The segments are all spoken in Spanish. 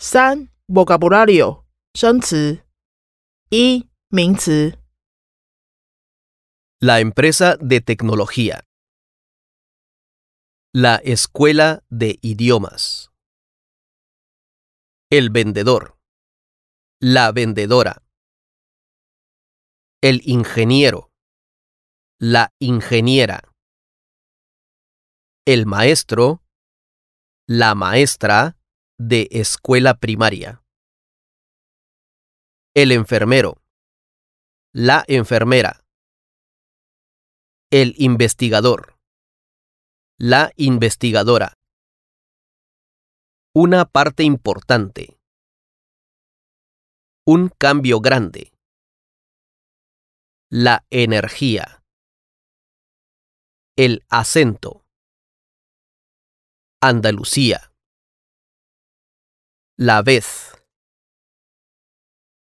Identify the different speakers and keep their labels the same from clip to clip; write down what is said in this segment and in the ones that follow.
Speaker 1: 三 vocabulario 生词一名词
Speaker 2: La empresa de tecnología. La escuela de idiomas. El vendedor. La vendedora. El ingeniero. La ingeniera. El maestro. La maestra de escuela primaria. El enfermero. La enfermera. El investigador. La investigadora. Una parte importante. Un cambio grande. La energía. El acento. Andalucía. La vez.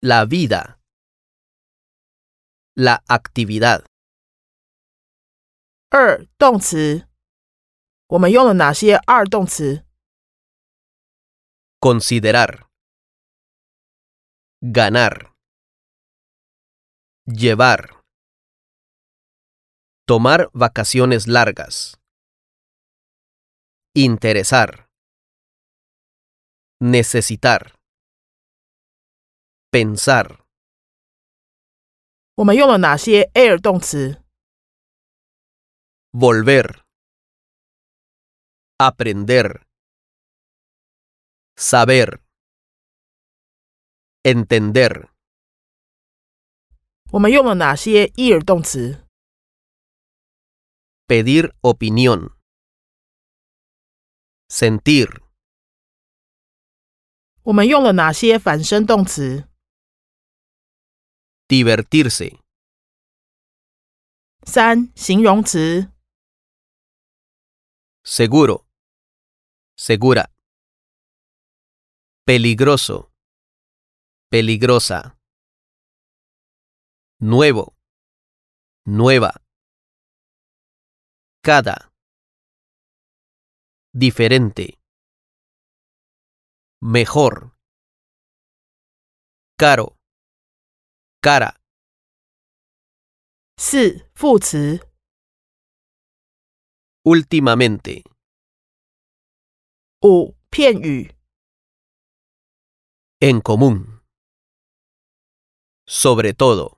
Speaker 2: La vida. La actividad.
Speaker 1: 二动词，我们用了哪些二动词？
Speaker 2: Considerar. Ganar. Llevar. Tomar vacaciones largas. Interesar. Necesitar. Pensar.
Speaker 1: 我们用了哪些 air 动词？
Speaker 2: Volver. Aprender. Saber. Entender.
Speaker 1: 我们用了哪些 ear 动词？
Speaker 2: Pedir opinión. Sentir.
Speaker 1: 我们用了哪些反身动词
Speaker 2: ？Divertirse.
Speaker 1: 三形容词
Speaker 2: ，Seguro. Segura. Peligroso. Peligrosa. Nuevo. Nueva. Cada. Diferente. Mejor. Caro. Cara.
Speaker 1: 四副词，
Speaker 2: Últimamente.
Speaker 1: 五片语，
Speaker 2: En común. Sobre todo.